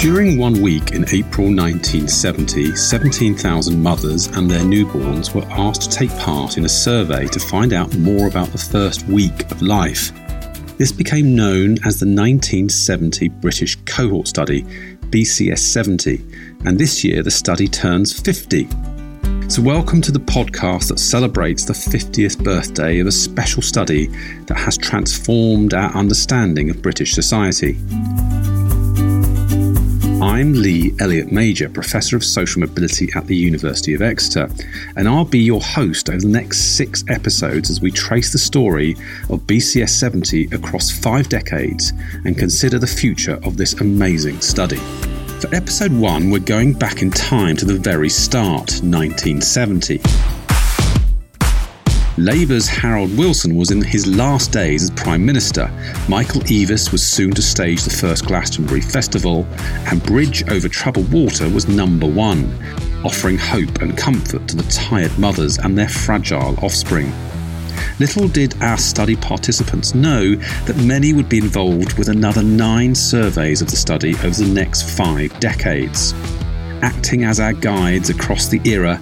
During one week in April 1970, 17,000 mothers and their newborns were asked to take part in a survey to find out more about the first week of life. This became known as the 1970 British Cohort Study, BCS 70, and this year the study turns 50. So, welcome to the podcast that celebrates the 50th birthday of a special study that has transformed our understanding of British society. I'm Lee Elliott Major, Professor of Social Mobility at the University of Exeter, and I'll be your host over the next six episodes as we trace the story of BCS 70 across five decades and consider the future of this amazing study. For episode one, we're going back in time to the very start, 1970. Labour's Harold Wilson was in his last days as Prime Minister. Michael Eavis was soon to stage the first Glastonbury Festival, and Bridge Over Troubled Water was number one, offering hope and comfort to the tired mothers and their fragile offspring. Little did our study participants know that many would be involved with another nine surveys of the study over the next five decades. Acting as our guides across the era,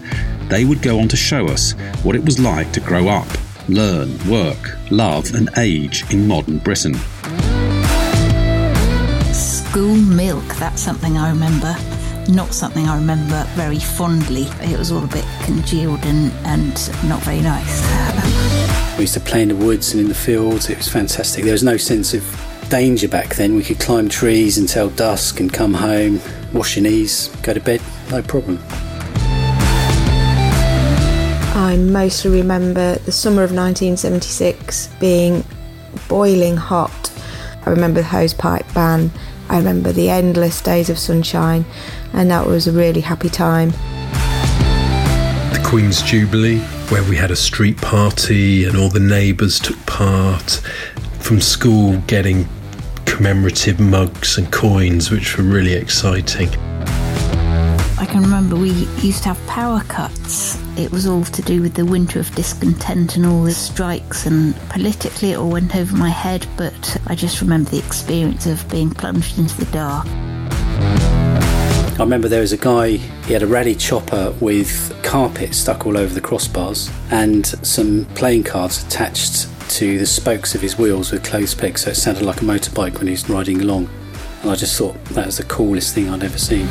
they would go on to show us what it was like to grow up, learn, work, love, and age in modern Britain. School milk, that's something I remember not something I remember very fondly. It was all a bit congealed and, and not very nice. we used to play in the woods and in the fields. It was fantastic. There was no sense of danger back then. We could climb trees until dusk and come home, wash your knees, go to bed, no problem. I mostly remember the summer of 1976 being boiling hot. I remember the hose pipe ban. I remember the endless days of sunshine and that was a really happy time. The Queen's Jubilee, where we had a street party and all the neighbours took part. From school, getting commemorative mugs and coins, which were really exciting. I can remember we used to have power cuts. It was all to do with the winter of discontent and all the strikes, and politically it all went over my head, but I just remember the experience of being plunged into the dark. I remember there was a guy, he had a Raleigh Chopper with carpet stuck all over the crossbars and some playing cards attached to the spokes of his wheels with clothes pegs, so it sounded like a motorbike when he was riding along. And I just thought that was the coolest thing I'd ever seen.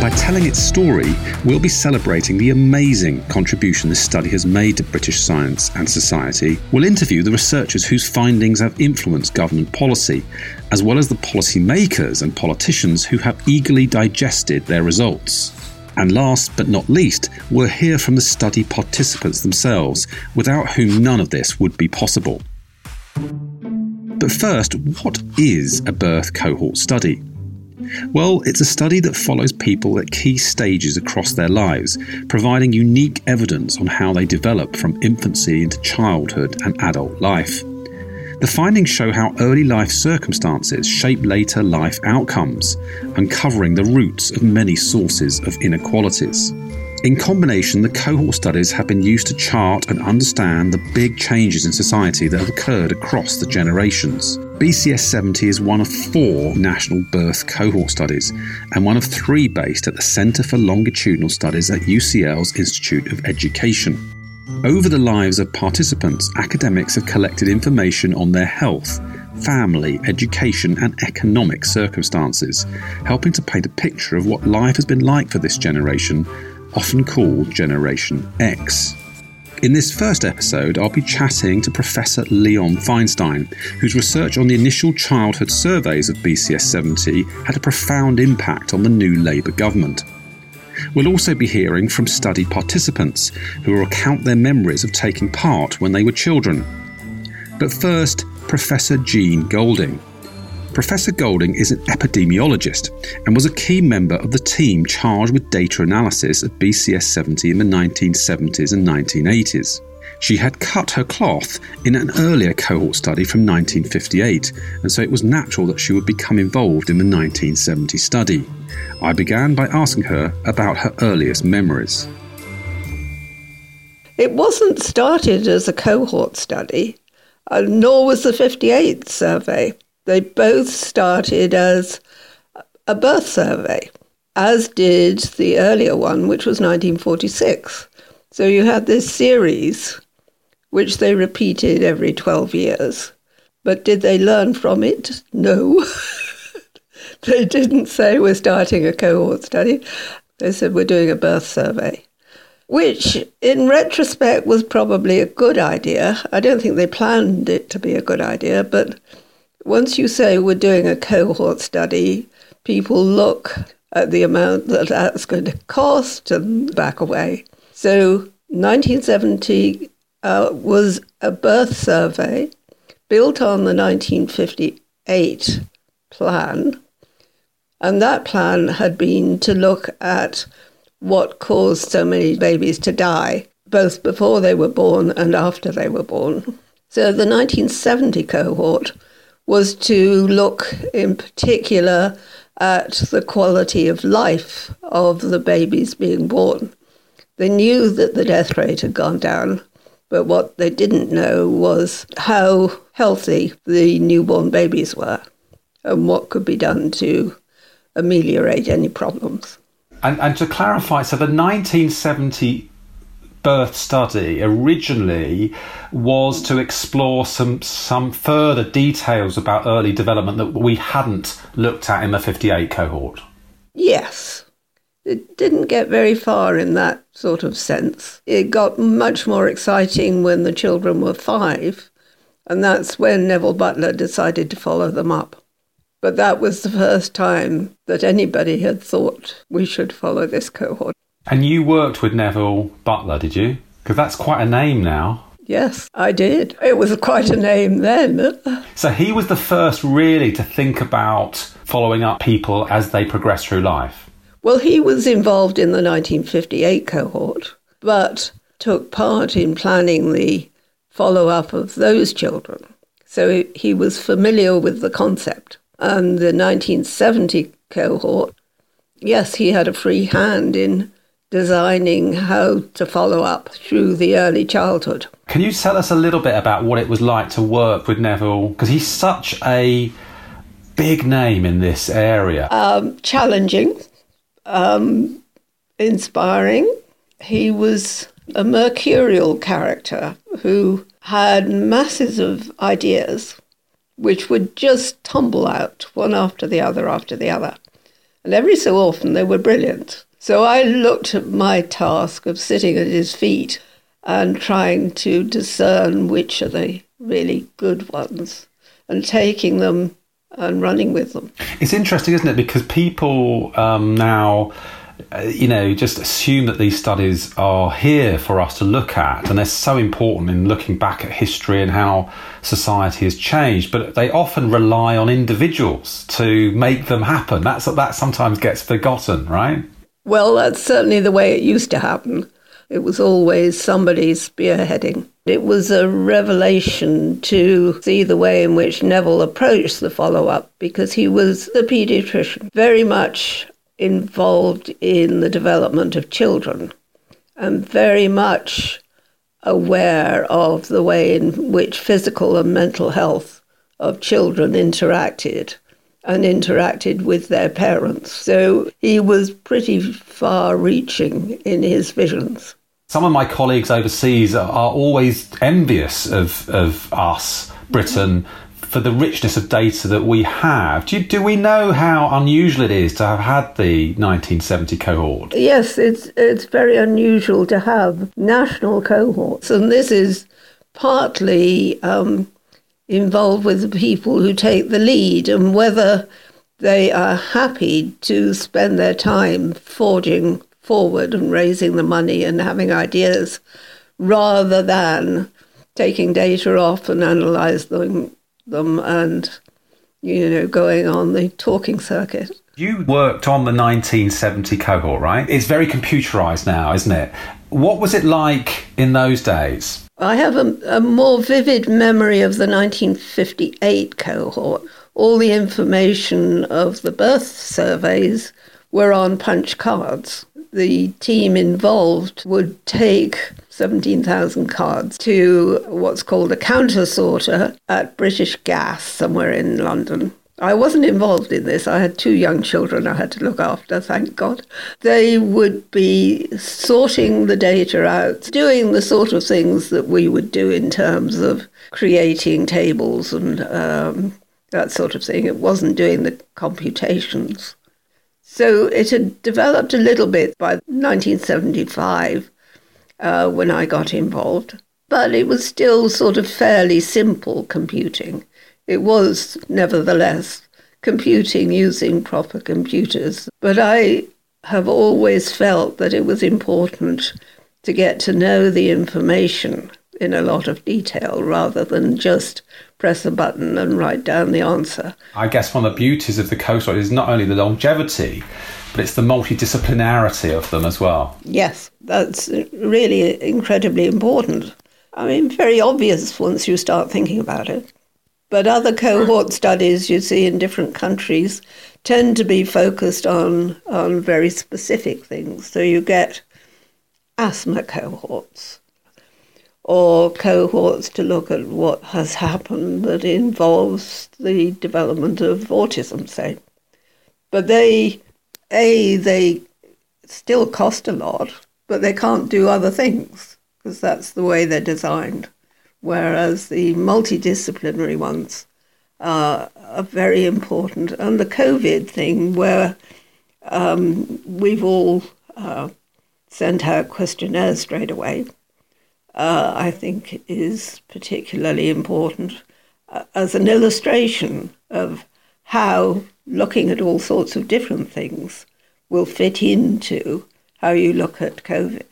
By telling its story, we'll be celebrating the amazing contribution this study has made to British science and society. We'll interview the researchers whose findings have influenced government policy, as well as the policymakers and politicians who have eagerly digested their results. And last but not least, we'll hear from the study participants themselves, without whom none of this would be possible. But first, what is a birth cohort study? Well, it's a study that follows people at key stages across their lives, providing unique evidence on how they develop from infancy into childhood and adult life. The findings show how early life circumstances shape later life outcomes, uncovering the roots of many sources of inequalities. In combination, the cohort studies have been used to chart and understand the big changes in society that have occurred across the generations. BCS 70 is one of four national birth cohort studies and one of three based at the Centre for Longitudinal Studies at UCL's Institute of Education. Over the lives of participants, academics have collected information on their health, family, education, and economic circumstances, helping to paint a picture of what life has been like for this generation often called Generation X. In this first episode, I'll be chatting to Professor Leon Feinstein, whose research on the initial childhood surveys of BCS 70 had a profound impact on the new Labour government. We'll also be hearing from study participants who will recount their memories of taking part when they were children. But first, Professor Jean Golding, Professor Golding is an epidemiologist and was a key member of the team charged with data analysis of BCS 70 in the 1970s and 1980s. She had cut her cloth in an earlier cohort study from 1958, and so it was natural that she would become involved in the 1970 study. I began by asking her about her earliest memories. It wasn't started as a cohort study, uh, nor was the 58 survey. They both started as a birth survey, as did the earlier one, which was 1946. So you had this series, which they repeated every 12 years. But did they learn from it? No. they didn't say we're starting a cohort study. They said we're doing a birth survey, which in retrospect was probably a good idea. I don't think they planned it to be a good idea, but once you say we're doing a cohort study, people look at the amount that that's going to cost and back away. So 1970 uh, was a birth survey built on the 1958 plan. And that plan had been to look at what caused so many babies to die, both before they were born and after they were born. So the 1970 cohort was to look in particular at the quality of life of the babies being born. They knew that the death rate had gone down, but what they didn't know was how healthy the newborn babies were and what could be done to ameliorate any problems. And, and to clarify, so the 1970 birth study originally was to explore some some further details about early development that we hadn't looked at in the 58 cohort. Yes. It didn't get very far in that sort of sense. It got much more exciting when the children were five, and that's when Neville Butler decided to follow them up. But that was the first time that anybody had thought we should follow this cohort. And you worked with Neville Butler, did you? Because that's quite a name now. Yes, I did. It was quite a name then. So he was the first really to think about following up people as they progress through life. Well, he was involved in the 1958 cohort, but took part in planning the follow up of those children. So he was familiar with the concept. And the 1970 cohort, yes, he had a free hand in designing how to follow up through the early childhood. Can you tell us a little bit about what it was like to work with Neville? Because he's such a big name in this area. Um, challenging um, inspiring. He was a mercurial character who had masses of ideas which would just tumble out one after the other after the other. And every so often they were brilliant. So I looked at my task of sitting at his feet and trying to discern which are the really good ones and taking them and running with them. It's interesting, isn't it? Because people um, now. Uh, you know, just assume that these studies are here for us to look at, and they're so important in looking back at history and how society has changed. But they often rely on individuals to make them happen. That's that sometimes gets forgotten, right? Well, that's certainly the way it used to happen. It was always somebody spearheading. It was a revelation to see the way in which Neville approached the follow up because he was a pediatrician, very much involved in the development of children and very much aware of the way in which physical and mental health of children interacted and interacted with their parents. So he was pretty far reaching in his visions some of my colleagues overseas are, always envious of, of us, Britain, for the richness of data that we have. Do, you, do we know how unusual it is to have had the 1970 cohort? Yes, it's, it's very unusual to have national cohorts, and this is partly um, involved with the people who take the lead and whether they are happy to spend their time forging forward and raising the money and having ideas rather than taking data off and analysing them and, you know, going on the talking circuit. You worked on the 1970 cohort, right? It's very computerised now, isn't it? What was it like in those days? I have a, a, more vivid memory of the 1958 cohort. All the information of the birth surveys were on punch cards the team involved would take 17,000 cards to what's called a counter sorter at British Gas somewhere in London. I wasn't involved in this. I had two young children I had to look after, thank God. They would be sorting the data out, doing the sort of things that we would do in terms of creating tables and um, that sort of thing. It wasn't doing the computations. So it had developed a little bit by 1975 uh, when I got involved, but it was still sort of fairly simple computing. It was, nevertheless, computing using proper computers. But I have always felt that it was important to get to know the information in a lot of detail rather than just press a button and write down the answer. I guess one of the beauties of the coastline is not only the longevity, but it's the multidisciplinarity of them as well. Yes, that's really incredibly important. I mean, very obvious once you start thinking about it. But other cohort studies you see in different countries tend to be focused on, on very specific things. So you get asthma cohorts or cohorts to look at what has happened that involves the development of autism, say. But they, A, they still cost a lot, but they can't do other things because that's the way they're designed whereas the multidisciplinary ones are, very important. And the COVID thing, where um, we've all uh, sent out questionnaires straight away, uh, I think is particularly important uh, as an illustration of how looking at all sorts of different things will fit into how you look at COVID.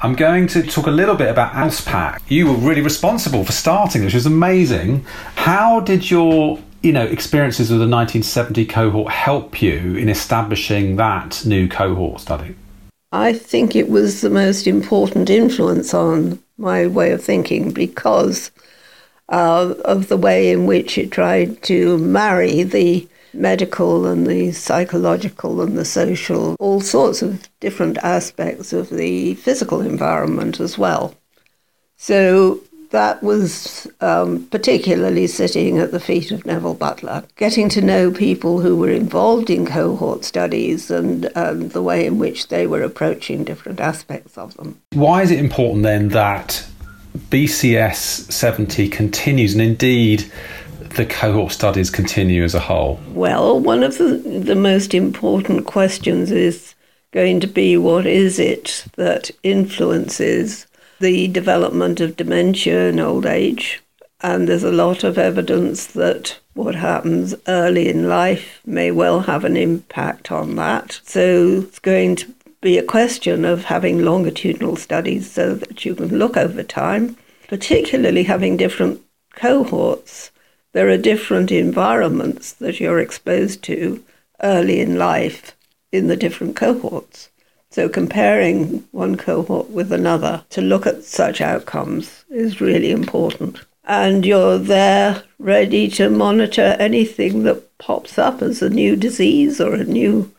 I'm going to talk a little bit about ALSPAC. You were really responsible for starting this, which is amazing. How did your you know experiences with the 1970 cohort help you in establishing that new cohort study? I think it was the most important influence on my way of thinking because uh, of the way in which it tried to marry the medical and the psychological and the social, all sorts of different aspects of the physical environment as well. So that was um, particularly sitting at the feet of Neville Butler, getting to know people who were involved in cohort studies and um, the way in which they were approaching different aspects of them. Why is it important then that BCS 70 continues and indeed the cohort studies continue as a whole? Well, one of the, the most important questions is going to be what is it that influences the development of dementia in old age? And there's a lot of evidence that what happens early in life may well have an impact on that. So it's going to be a question of having longitudinal studies so that you can look over time, particularly having different cohorts there are different environments that you're exposed to early in life in the different cohorts. So comparing one cohort with another to look at such outcomes is really important. And you're there ready to monitor anything that pops up as a new disease or a new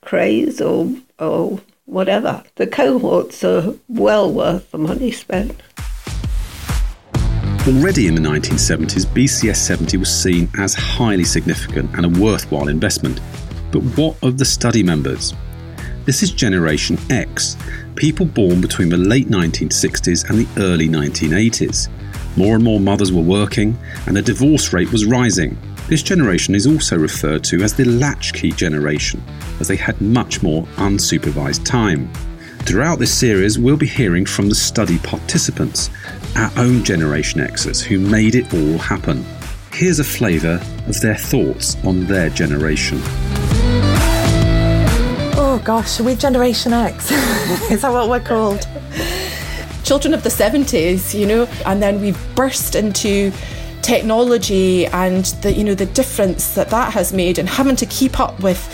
craze or, or whatever. The cohorts are well worth the money spent. Already in the 1970s, BCS 70 was seen as highly significant and a worthwhile investment. But what of the study members? This is Generation X, people born between the late 1960s and the early 1980s. More and more mothers were working, and the divorce rate was rising. This generation is also referred to as the latchkey generation, as they had much more unsupervised time. Throughout this series, we'll be hearing from the study participants, our own Generation Xers who made it all happen. Here's a flavour of their thoughts on their generation. Oh gosh, we're we Generation X? Is that what we're called? Children of the 70s, you know, and then we burst into technology and the you know the difference that that has made and having to keep up with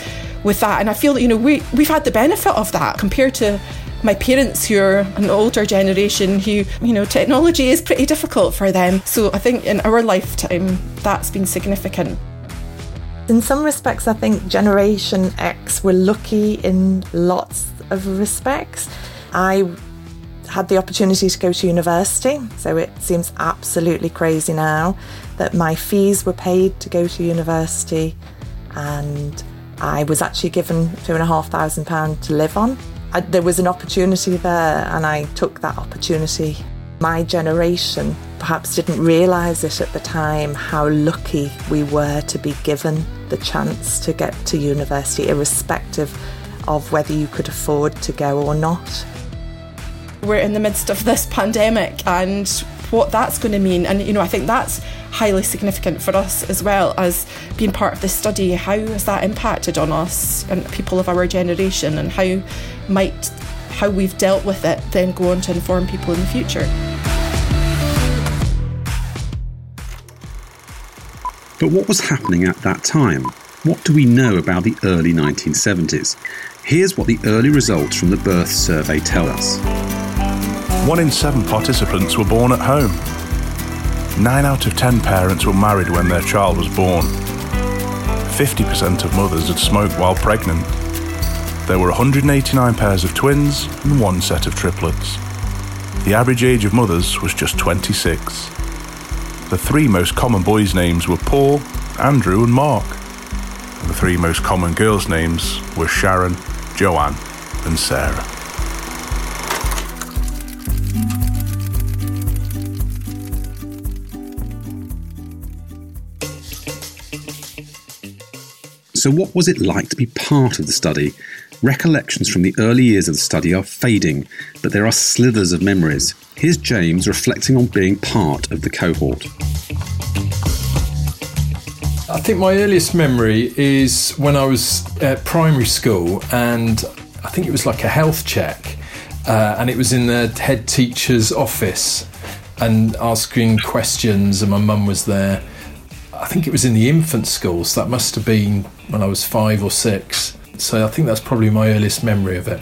with that and I feel that you know we we've had the benefit of that compared to my parents who are an older generation who, you know, technology is pretty difficult for them. So I think in our lifetime, that's been significant. In some respects, I think Generation X were lucky in lots of respects. I had the opportunity to go to university, so it seems absolutely crazy now that my fees were paid to go to university and I was actually given two and a half thousand pounds to live on. I, there was an opportunity there and I took that opportunity. My generation perhaps didn't realise it at the time how lucky we were to be given the chance to get to university, irrespective of whether you could afford to go or not we're in the midst of this pandemic and what that's going to mean. And, you know, I think that's highly significant for us as well as being part of this study. How has that impacted on us and people of our generation, and how might how we've dealt with it then go on to inform people in the future? But what was happening at that time? What do we know about the early 1970s? Here's what the early results from the birth survey tell us. One in seven participants were born at home. Nine out of ten parents were married when their child was born. 50% of mothers had smoked while pregnant. There were 189 pairs of twins and one set of triplets. The average age of mothers was just 26. The three most common boys' names were Paul, Andrew, and Mark. And the three most common girls' names were Sharon, Joanne, and Sarah. So, what was it like to be part of the study? Recollections from the early years of the study are fading, but there are slithers of memories. Here's James reflecting on being part of the cohort. I think my earliest memory is when I was at primary school, and I think it was like a health check, uh, and it was in the head teacher's office, and asking questions, and my mum was there. I think it was in the infant schools. that must have been when I was five or six. So I think that's probably my earliest memory of it.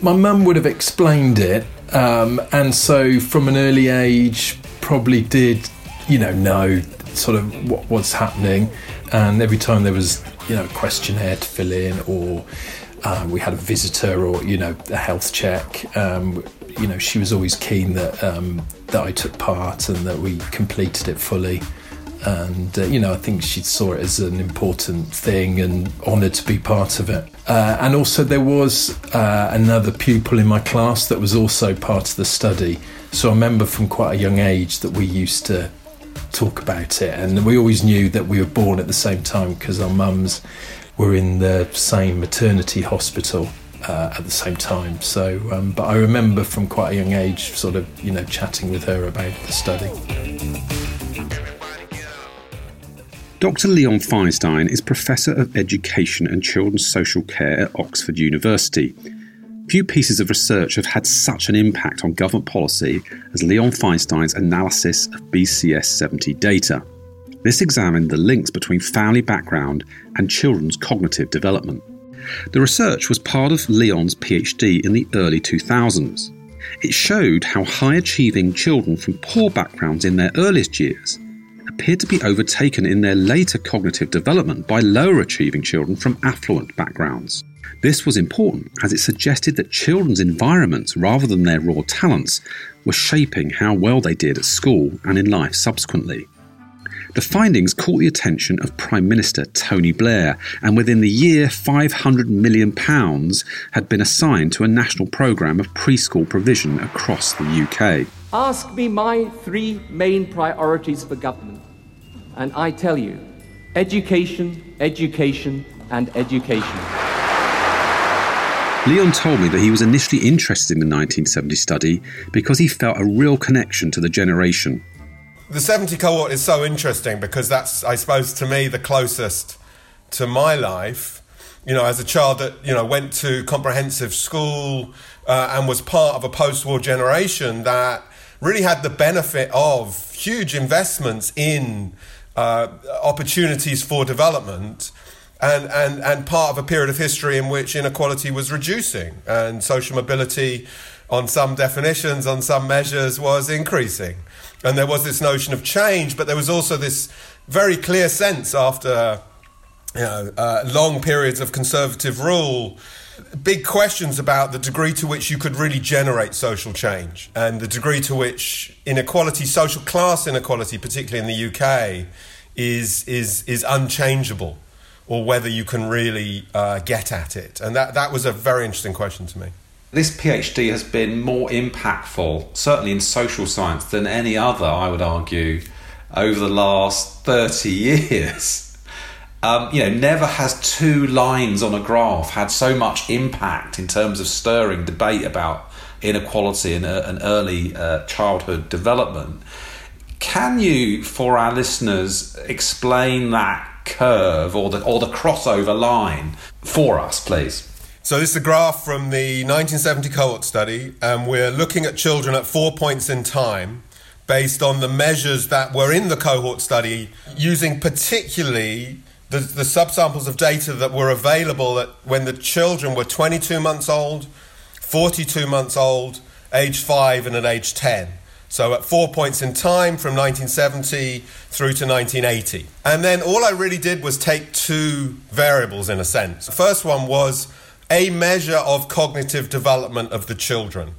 My mum would have explained it, um, and so from an early age, probably did, you know, know sort of what was happening. And every time there was, you know, a questionnaire to fill in, or um, we had a visitor, or you know, a health check. Um, you know, she was always keen that um, that I took part and that we completed it fully and uh, you know I think she saw it as an important thing and honoured to be part of it. Uh, and also there was uh, another pupil in my class that was also part of the study. So I remember from quite a young age that we used to talk about it, and we always knew that we were born at the same time because our mums were in the same maternity hospital. Uh, at the same time, so um, but I remember from quite a young age, sort of you know chatting with her about the study. Dr. Leon Feinstein is Professor of Education and Children's Social Care at Oxford University. Few pieces of research have had such an impact on government policy as Leon Feinstein's analysis of BCS 70 data. This examined the links between family background and children's cognitive development. The research was part of Leon's PhD in the early 2000s. It showed how high achieving children from poor backgrounds in their earliest years appeared to be overtaken in their later cognitive development by lower achieving children from affluent backgrounds. This was important as it suggested that children's environments, rather than their raw talents, were shaping how well they did at school and in life subsequently. The findings caught the attention of Prime Minister Tony Blair, and within the year, £500 million had been assigned to a national programme of preschool provision across the UK. Ask me my three main priorities for government, and I tell you education, education, and education. Leon told me that he was initially interested in the 1970 study because he felt a real connection to the generation. The 70 cohort is so interesting because that's, I suppose, to me, the closest to my life. You know, as a child that, you know, went to comprehensive school uh, and was part of a post war generation that really had the benefit of huge investments in uh, opportunities for development and, and, and part of a period of history in which inequality was reducing and social mobility on some definitions, on some measures, was increasing. And there was this notion of change, but there was also this very clear sense after you know, uh, long periods of conservative rule, big questions about the degree to which you could really generate social change and the degree to which inequality, social class inequality, particularly in the UK, is is is unchangeable, or whether you can really uh, get at it. And that that was a very interesting question to me. This PhD has been more impactful, certainly in social science, than any other, I would argue, over the last 30 years. Um, you know, never has two lines on a graph had so much impact in terms of stirring debate about inequality and, uh, early uh, childhood development. Can you, for our listeners, explain that curve or the or the crossover line for us, please? So this is a graph from the 1970 cohort study, and we're looking at children at four points in time based on the measures that were in the cohort study, using particularly the, the subsamples of data that were available at, when the children were 22 months old, 42 months old, age 5, and at age 10. So at four points in time from 1970 through to 1980. And then all I really did was take two variables in a sense. The first one was a measure of cognitive development of the children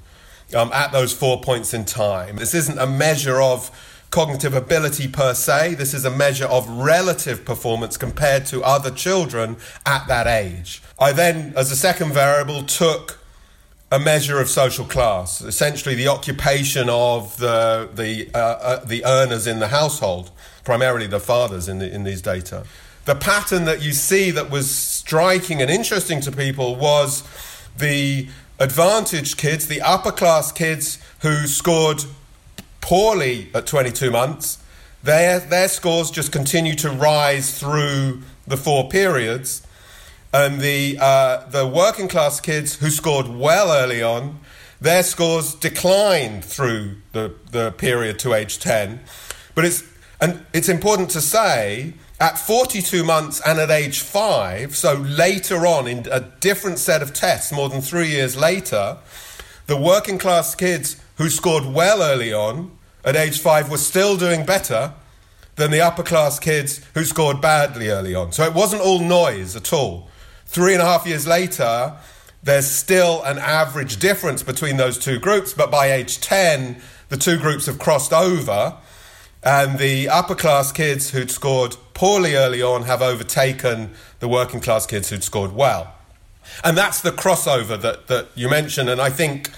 um, at those four points in time. This isn't a measure of cognitive ability per se, this is a measure of relative performance compared to other children at that age. I then, as a second variable, took a measure of social class, essentially the occupation of the the uh, uh, the earners in the household, primarily the fathers in the, in these data. The pattern that you see that was striking and interesting to people was the advantaged kids, the upper class kids who scored poorly at 22 months. Their their scores just continue to rise through the four periods and the uh, the working class kids who scored well early on, their scores declined through the, the period to age 10. But it's and it's important to say at 42 months and at age 5, so later on in a different set of tests, more than 3 years later, the working class kids who scored well early on at age 5 were still doing better than the upper class kids who scored badly early on. So it wasn't all noise at all. Three and a half years later, there's still an average difference between those two groups, but by age 10, the two groups have crossed over, and the upper class kids who'd scored poorly early on have overtaken the working class kids who'd scored well. And that's the crossover that, that you mentioned, and I think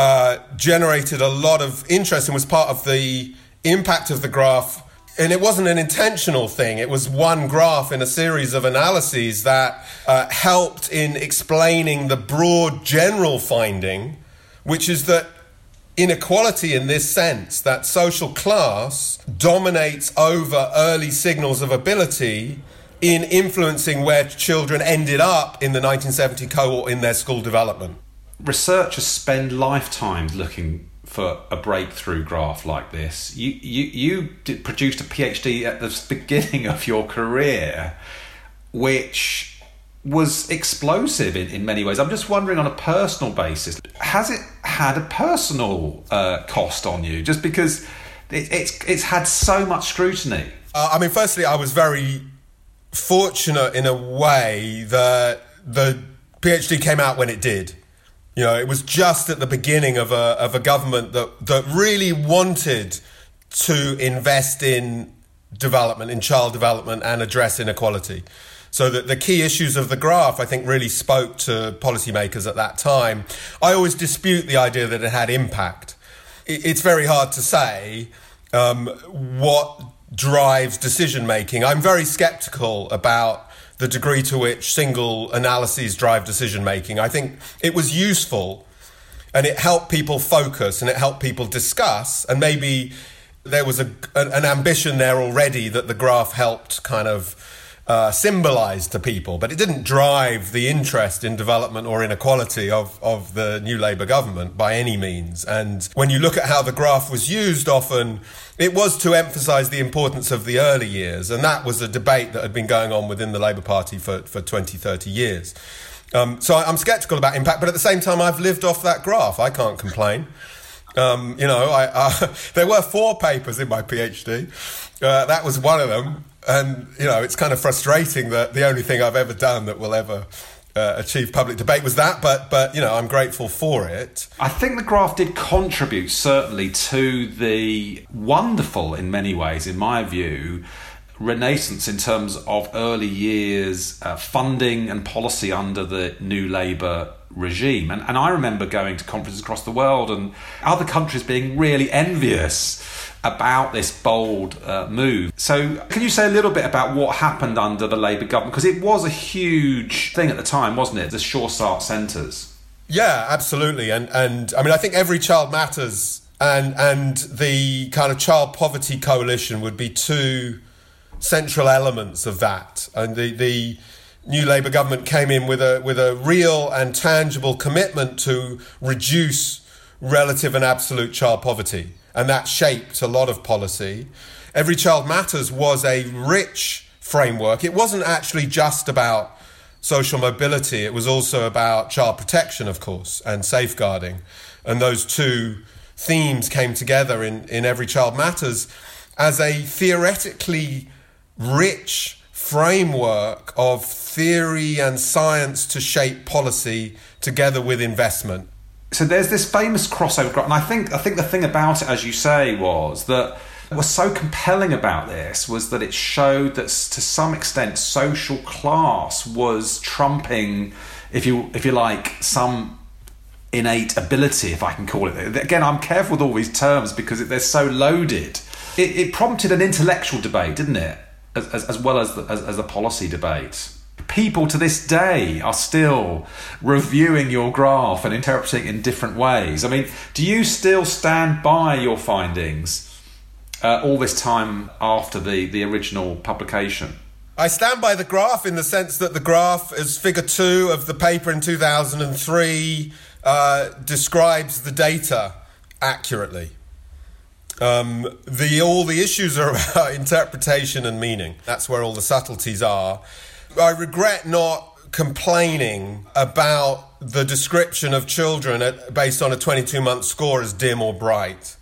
uh, generated a lot of interest and was part of the impact of the graph and it wasn't an intentional thing. It was one graph in a series of analyses that uh, helped in explaining the broad general finding, which is that inequality in this sense, that social class dominates over early signals of ability in influencing where children ended up in the 1970 cohort in their school development. Researchers spend lifetimes looking for a breakthrough graph like this. You you you produced a PhD at the beginning of your career, which was explosive in, in many ways. I'm just wondering, on a personal basis, has it had a personal uh, cost on you? Just because it, it's it's had so much scrutiny. Uh, I mean, firstly, I was very fortunate in a way that the PhD came out when it did. You know, it was just at the beginning of a of a government that that really wanted to invest in development, in child development, and address inequality. So that the key issues of the graph, I think, really spoke to policymakers at that time. I always dispute the idea that it had impact. It's very hard to say um, what drives decision making. I'm very skeptical about the degree to which single analyses drive decision making. I think it was useful and it helped people focus and it helped people discuss and maybe there was a, an ambition there already that the graph helped kind of uh, symbolize to people, but it didn't drive the interest in development or inequality of, of the new Labour government by any means. And when you look at how the graph was used, often it was to emphasize the importance of the early years. And that was a debate that had been going on within the Labour Party for, for 20, 30 years. Um, so I'm skeptical about impact, but at the same time, I've lived off that graph. I can't complain. Um, you know, I, there were four papers in my PhD. Uh, that was one of them. And you know, it's kind of frustrating that the only thing I've ever done that will ever uh, achieve public debate was that. But but you know, I'm grateful for it. I think the graph did contribute certainly to the wonderful, in many ways, in my view, renaissance in terms of early years uh, funding and policy under the new Labour regime. And, and I remember going to conferences across the world and other countries being really envious about this bold uh, move. So, can you say a little bit about what happened under the Labour government? Because it was a huge thing at the time, wasn't it? The Sure Start centres. Yeah, absolutely. And and I mean, I think every child matters, and and the kind of child poverty coalition would be two central elements of that. And the the new Labour government came in with a with a real and tangible commitment to reduce relative and absolute child poverty and that shaped a lot of policy. Every Child Matters was a rich framework. It wasn't actually just about social mobility, it was also about child protection, of course, and safeguarding. And those two themes came together in, in Every Child Matters as a theoretically rich framework of theory and science to shape policy together with investment so there's this famous crossover, and I think I think the thing about it, as you say, was that what was so compelling about this was that it showed that to some extent social class was trumping, if you if you like, some innate ability, if I can call it. Again, I'm careful with all these terms because they're so loaded. It, it prompted an intellectual debate, didn't it, as, as, as well as the, as, as a policy debate people to this day are still reviewing your graph and interpreting it in different ways. I mean, do you still stand by your findings uh, all this time after the, the original publication? I stand by the graph in the sense that the graph, as figure two of the paper in 2003, uh, describes the data accurately. Um, the all the issues are about interpretation and meaning. That's where all the subtleties are. I regret not complaining about the description of children at, based on a 22 month score as dim or bright.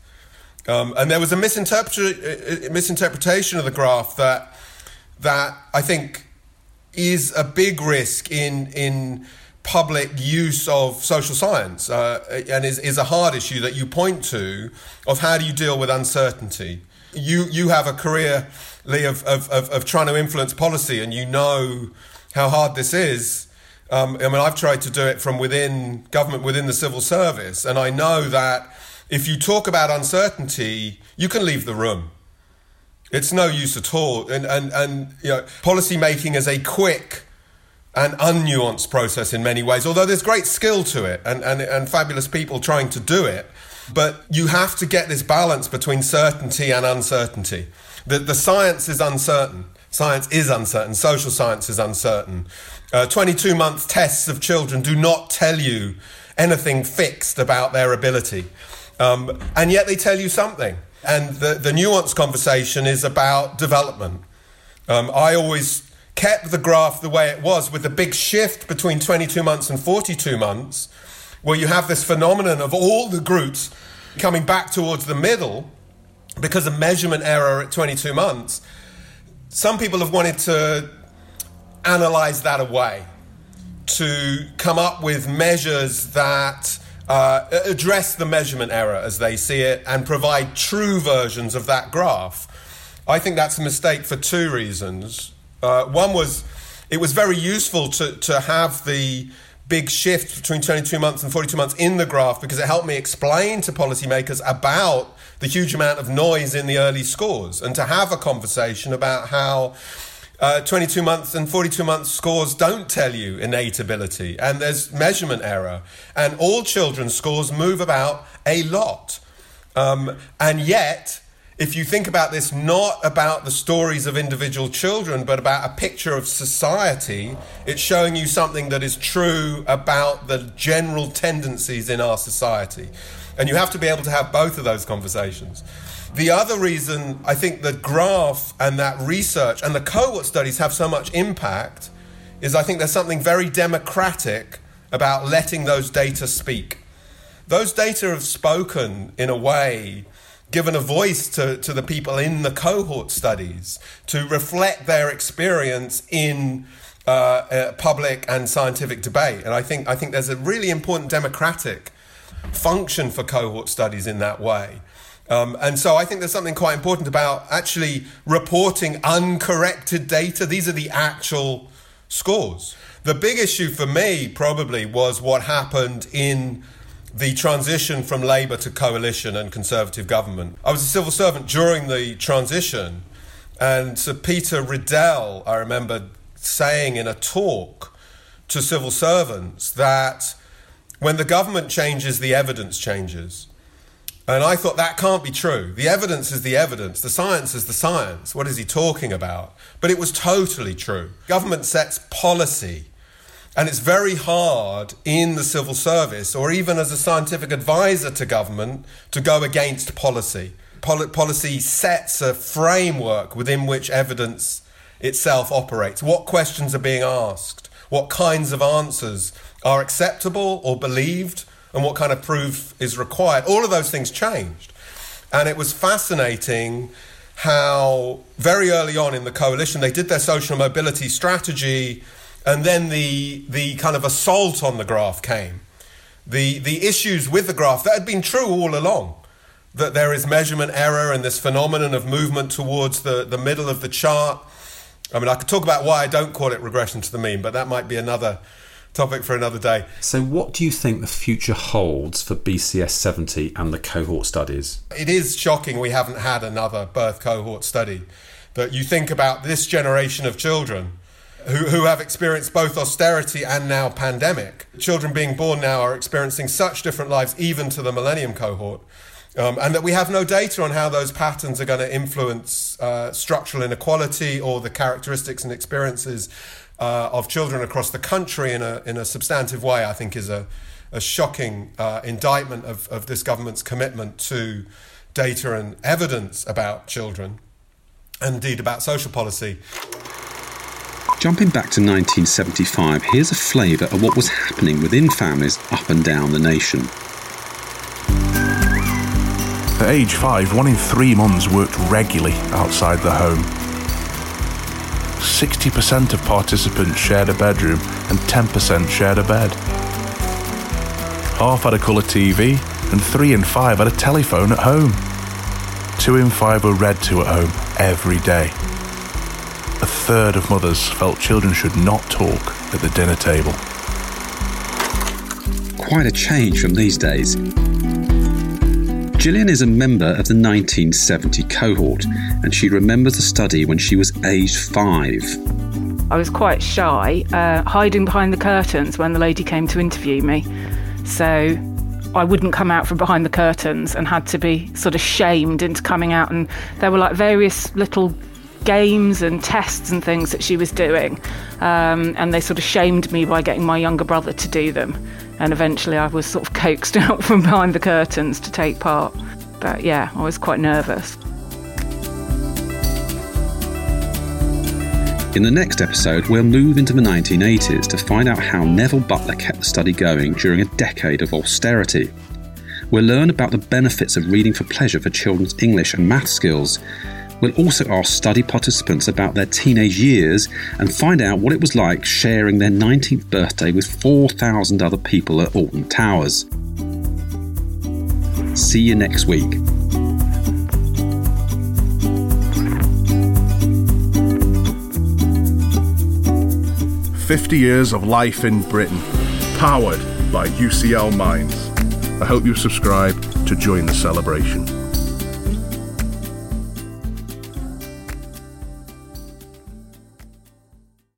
Um, and there was a misinterpre- uh, misinterpretation of the graph that, that I think is a big risk in, in public use of social science uh, and is, is a hard issue that you point to of how do you deal with uncertainty. You, you have a career Lee, of, of, of, of trying to influence policy, and you know how hard this is. Um, I mean, I've tried to do it from within government, within the civil service, and I know that if you talk about uncertainty, you can leave the room. It's no use at all. And, and, and you know, policy making is a quick and unnuanced process in many ways, although there's great skill to it and, and, and fabulous people trying to do it. But you have to get this balance between certainty and uncertainty. The, the science is uncertain. Science is uncertain. Social science is uncertain. Uh, 22 month tests of children do not tell you anything fixed about their ability. Um, and yet they tell you something. And the, the nuanced conversation is about development. Um, I always kept the graph the way it was with the big shift between 22 months and 42 months, where you have this phenomenon of all the groups coming back towards the middle because of measurement error at 22 months, some people have wanted to analyze that away, to come up with measures that uh, address the measurement error as they see it and provide true versions of that graph. I think that's a mistake for two reasons. Uh, one was it was very useful to, to have the big shift between 22 months and 42 months in the graph because it helped me explain to policymakers about the huge amount of noise in the early scores and to have a conversation about how uh, 22 months and 42 months scores don't tell you innate ability and there's measurement error and all children's scores move about a lot um, and yet if you think about this not about the stories of individual children, but about a picture of society, it's showing you something that is true about the general tendencies in our society. And you have to be able to have both of those conversations. The other reason I think the graph and that research and the cohort studies have so much impact is I think there's something very democratic about letting those data speak. Those data have spoken in a way given a voice to, to the people in the cohort studies to reflect their experience in uh, uh, public and scientific debate. And I think, I think there's a really important democratic function for cohort studies in that way. Um, and so I think there's something quite important about actually reporting uncorrected data. These are the actual scores. The big issue for me probably was what happened in the transition from Labour to coalition and Conservative government. I was a civil servant during the transition, and Sir Peter Riddell, I remember saying in a talk to civil servants that when the government changes, the evidence changes. And I thought that can't be true. The evidence is the evidence, the science is the science. What is he talking about? But it was totally true. Government sets policy, and it's very hard in the civil service or even as a scientific advisor to government to go against policy. Pol- policy sets a framework within which evidence itself operates. What questions are being asked? What kinds of answers are acceptable or believed? and what kind of proof is required. All of those things changed. And it was fascinating how very early on in the coalition they did their social mobility strategy and then the the kind of assault on the graph came. The the issues with the graph that had been true all along. That there is measurement error and this phenomenon of movement towards the, the middle of the chart. I mean I could talk about why I don't call it regression to the mean, but that might be another topic for another day. So, what do you think the future holds for BCS 70 and the cohort studies? It is shocking we haven't had another birth cohort study. That you think about this generation of children who, who have experienced both austerity and now pandemic. Children being born now are experiencing such different lives, even to the millennium cohort. Um, and that we have no data on how those patterns are going to influence uh, structural inequality or the characteristics and experiences uh, of children across the country in a, in a substantive way, I think is a, a shocking uh, indictment of, of this government's commitment to data and evidence about children, and indeed about social policy. Jumping back to 1975, here's a flavour of what was happening within families up and down the nation. At age five, one in three mums worked regularly outside the home. 60% of participants shared a bedroom and 10% shared a bed. Half had a colour TV and 3 in 5 had a telephone at home. 2 in 5 were read to at home every day. A third of mothers felt children should not talk at the dinner table. Quite a change from these days. Gillian is a member of the 1970 cohort, and she remembers the study when she was aged five. I was quite shy, uh, hiding behind the curtains when the lady came to interview me. So I wouldn't come out from behind the curtains and had to be sort of shamed into coming out. And there were like various little games and tests and things that she was doing. Um, and they sort of shamed me by getting my younger brother to do them. And eventually I was sort of coaxed out from behind the curtains to take part. But yeah, I was quite nervous. In the next episode, we'll move into the 1980s to find out how Neville Butler kept the study going during a decade of austerity. We'll learn about the benefits of reading for pleasure for children's English and math skills We'll also ask study participants about their teenage years and find out what it was like sharing their 19th birthday with 4,000 other people at Alton Towers. See you next week. Fifty years of life in Britain, powered by UCL Minds. I hope you subscribe to join the celebration.